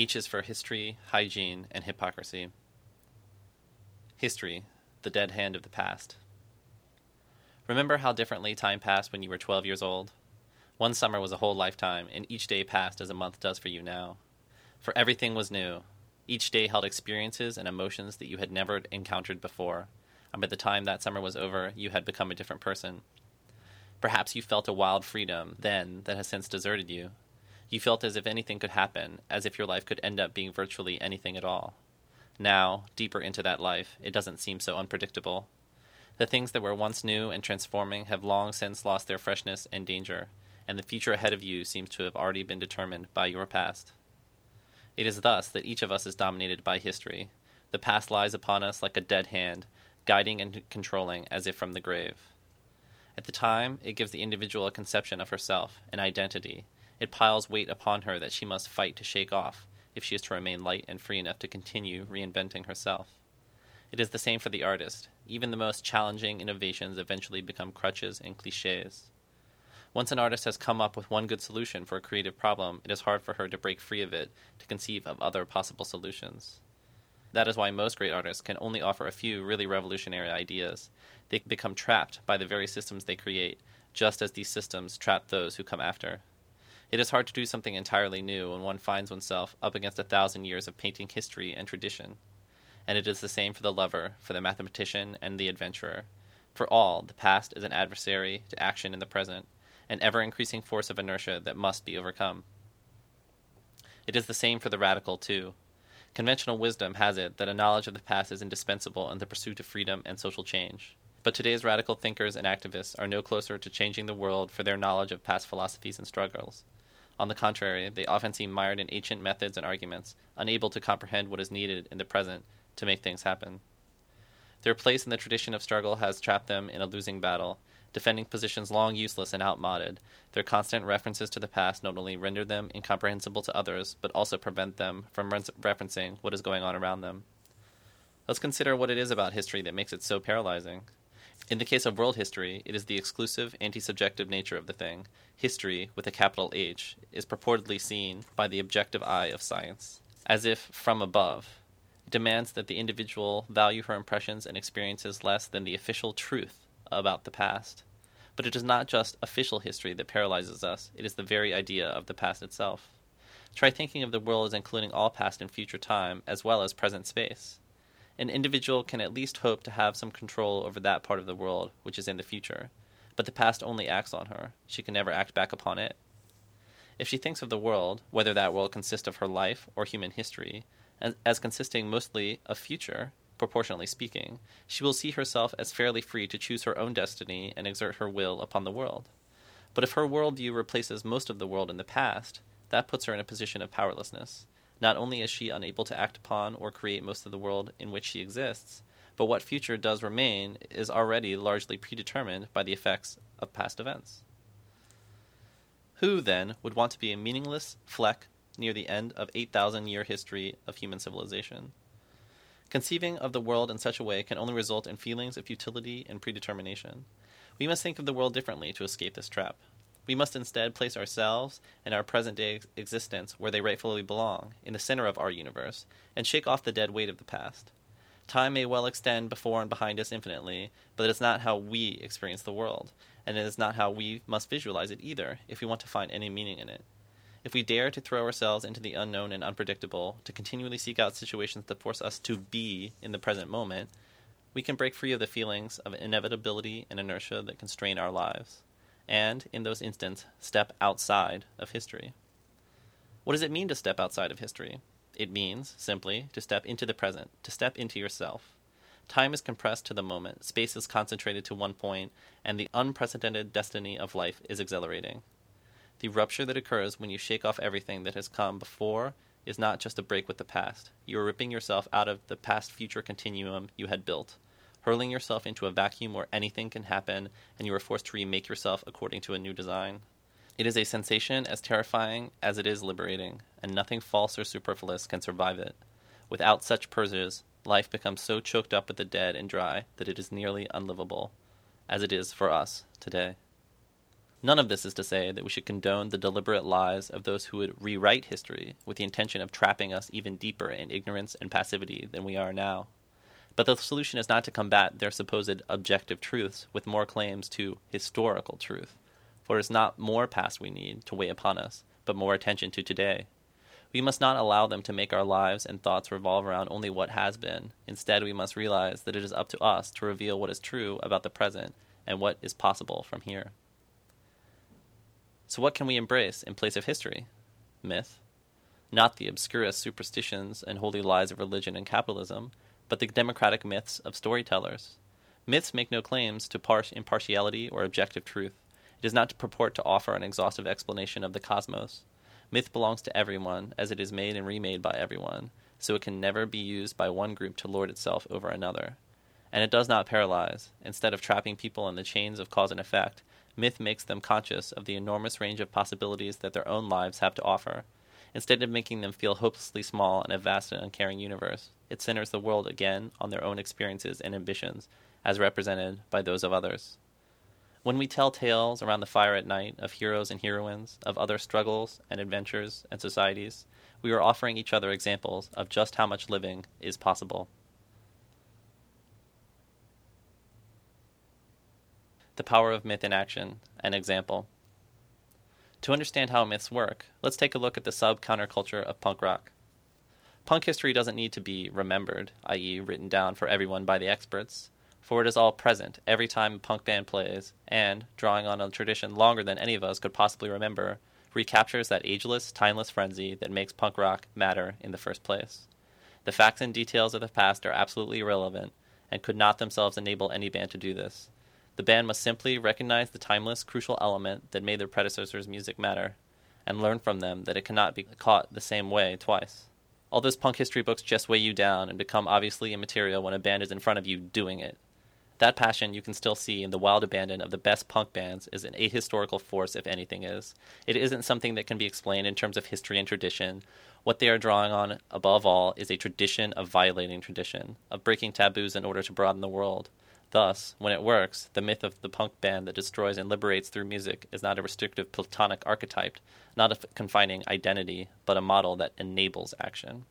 H is for history, hygiene, and hypocrisy. History, the dead hand of the past. Remember how differently time passed when you were 12 years old? One summer was a whole lifetime, and each day passed as a month does for you now. For everything was new. Each day held experiences and emotions that you had never encountered before, and by the time that summer was over, you had become a different person. Perhaps you felt a wild freedom then that has since deserted you. You felt as if anything could happen, as if your life could end up being virtually anything at all. Now, deeper into that life, it doesn't seem so unpredictable. The things that were once new and transforming have long since lost their freshness and danger, and the future ahead of you seems to have already been determined by your past. It is thus that each of us is dominated by history. The past lies upon us like a dead hand, guiding and controlling as if from the grave. At the time, it gives the individual a conception of herself, an identity. It piles weight upon her that she must fight to shake off if she is to remain light and free enough to continue reinventing herself. It is the same for the artist. Even the most challenging innovations eventually become crutches and cliches. Once an artist has come up with one good solution for a creative problem, it is hard for her to break free of it to conceive of other possible solutions. That is why most great artists can only offer a few really revolutionary ideas, they become trapped by the very systems they create, just as these systems trap those who come after. It is hard to do something entirely new when one finds oneself up against a thousand years of painting history and tradition. And it is the same for the lover, for the mathematician, and the adventurer. For all, the past is an adversary to action in the present, an ever increasing force of inertia that must be overcome. It is the same for the radical, too. Conventional wisdom has it that a knowledge of the past is indispensable in the pursuit of freedom and social change. But today's radical thinkers and activists are no closer to changing the world for their knowledge of past philosophies and struggles. On the contrary, they often seem mired in ancient methods and arguments, unable to comprehend what is needed in the present to make things happen. Their place in the tradition of struggle has trapped them in a losing battle, defending positions long useless and outmoded. Their constant references to the past not only render them incomprehensible to others, but also prevent them from re- referencing what is going on around them. Let's consider what it is about history that makes it so paralyzing. In the case of world history, it is the exclusive, anti subjective nature of the thing. History, with a capital H, is purportedly seen by the objective eye of science, as if from above. It demands that the individual value her impressions and experiences less than the official truth about the past. But it is not just official history that paralyzes us, it is the very idea of the past itself. Try thinking of the world as including all past and future time, as well as present space an individual can at least hope to have some control over that part of the world which is in the future. But the past only acts on her. She can never act back upon it. If she thinks of the world, whether that world consists of her life or human history, as, consisting mostly of future, proportionally speaking, she will see herself as fairly free to choose her own destiny and exert her will upon the world. But if her worldview replaces most of the world in the past, that puts her in a position of powerlessness. Not only is she unable to act upon or create most of the world in which she exists, but what future does remain is already largely predetermined by the effects of past events. Who, then, would want to be a meaningless fleck near the end of 8,000 year history of human civilization? Conceiving of the world in such a way can only result in feelings of futility and predetermination. We must think of the world differently to escape this trap. We must instead place ourselves and our present day ex- existence where they rightfully belong, in the center of our universe, and shake off the dead weight of the past. Time may well extend before and behind us infinitely, but it is not how we experience the world, and it is not how we must visualize it either if we want to find any meaning in it. If we dare to throw ourselves into the unknown and unpredictable, to continually seek out situations that force us to be in the present moment, we can break free of the feelings of inevitability and inertia that constrain our lives and, in those instants, step outside of history. What does it mean to step outside of history? It means, simply, to step into the present, to step into yourself. Time is compressed to the moment, space is concentrated to one point, and the unprecedented destiny of life is exhilarating. The rupture that occurs when you shake off everything that has come before is not just a break with the past. You are ripping yourself out of the past future continuum you had built hurling yourself into a vacuum where anything can happen and you are forced to remake yourself according to a new design. It is a sensation as terrifying as it is liberating, and nothing false or superfluous can survive it. Without such purges, life becomes so choked up with the dead and dry that it is nearly unlivable, as it is for us today. None of this is to say that we should condone the deliberate lies of those who would rewrite history with the intention of trapping us even deeper in ignorance and passivity than we are now. But the solution is not to combat their supposed objective truths with more claims to historical truth, for it is not more past we need to weigh upon us, but more attention to today. We must not allow them to make our lives and thoughts revolve around only what has been. Instead, we must realize that it is up to us to reveal what is true about the present and what is possible from here. So, what can we embrace in place of history? Myth. Not the obscurest superstitions and holy lies of religion and capitalism, but the democratic myths of storytellers. Myths make no claims to par- impartiality or objective truth. It does not purport to offer an exhaustive explanation of the cosmos. Myth belongs to everyone, as it is made and remade by everyone, so it can never be used by one group to lord itself over another. And it does not paralyze. Instead of trapping people in the chains of cause and effect, myth makes them conscious of the enormous range of possibilities that their own lives have to offer. Instead of making them feel hopelessly small in a vast and uncaring universe, it centers the world again on their own experiences and ambitions, as represented by those of others. When we tell tales around the fire at night of heroes and heroines, of other struggles and adventures and societies, we are offering each other examples of just how much living is possible. The Power of Myth in Action, an example. To understand how myths work, let's take a look at the sub counterculture of punk rock. Punk history doesn't need to be remembered, i.e., written down for everyone by the experts, for it is all present every time a punk band plays, and, drawing on a tradition longer than any of us could possibly remember, recaptures that ageless, timeless frenzy that makes punk rock matter in the first place. The facts and details of the past are absolutely irrelevant, and could not themselves enable any band to do this. The band must simply recognize the timeless, crucial element that made their predecessors' music matter, and learn from them that it cannot be caught the same way twice. All those punk history books just weigh you down and become obviously immaterial when a band is in front of you doing it. That passion you can still see in the wild abandon of the best punk bands is an ahistorical force, if anything is. It isn't something that can be explained in terms of history and tradition. What they are drawing on, above all, is a tradition of violating tradition, of breaking taboos in order to broaden the world. Thus, when it works, the myth of the punk band that destroys and liberates through music is not a restrictive Platonic archetype, not a confining identity, but a model that enables action.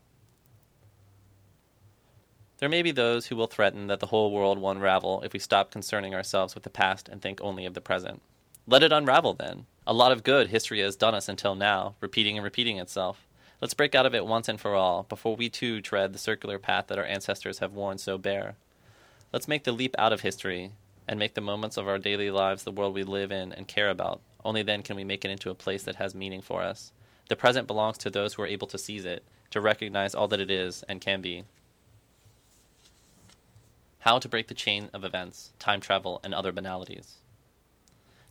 There may be those who will threaten that the whole world will unravel if we stop concerning ourselves with the past and think only of the present. Let it unravel then. A lot of good history has done us until now, repeating and repeating itself. Let's break out of it once and for all, before we too tread the circular path that our ancestors have worn so bare. Let's make the leap out of history and make the moments of our daily lives the world we live in and care about. Only then can we make it into a place that has meaning for us. The present belongs to those who are able to seize it, to recognize all that it is and can be. How to break the chain of events, time travel, and other banalities.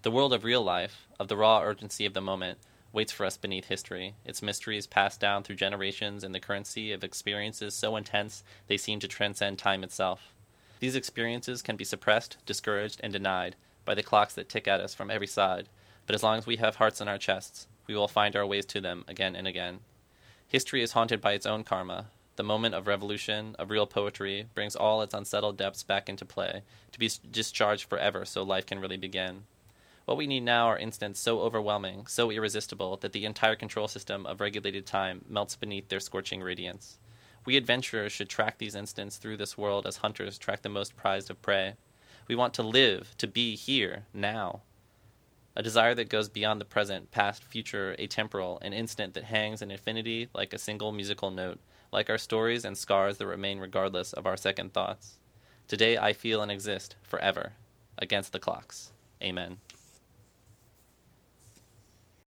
The world of real life, of the raw urgency of the moment, waits for us beneath history, its mysteries passed down through generations in the currency of experiences so intense they seem to transcend time itself. These experiences can be suppressed, discouraged, and denied by the clocks that tick at us from every side, but as long as we have hearts in our chests, we will find our ways to them again and again. History is haunted by its own karma. The moment of revolution, of real poetry, brings all its unsettled depths back into play, to be discharged forever so life can really begin. What we need now are instants so overwhelming, so irresistible, that the entire control system of regulated time melts beneath their scorching radiance. We adventurers should track these instants through this world as hunters track the most prized of prey. We want to live, to be here, now. A desire that goes beyond the present, past, future, atemporal, an instant that hangs in infinity like a single musical note, like our stories and scars that remain regardless of our second thoughts. Today I feel and exist forever, against the clocks. Amen.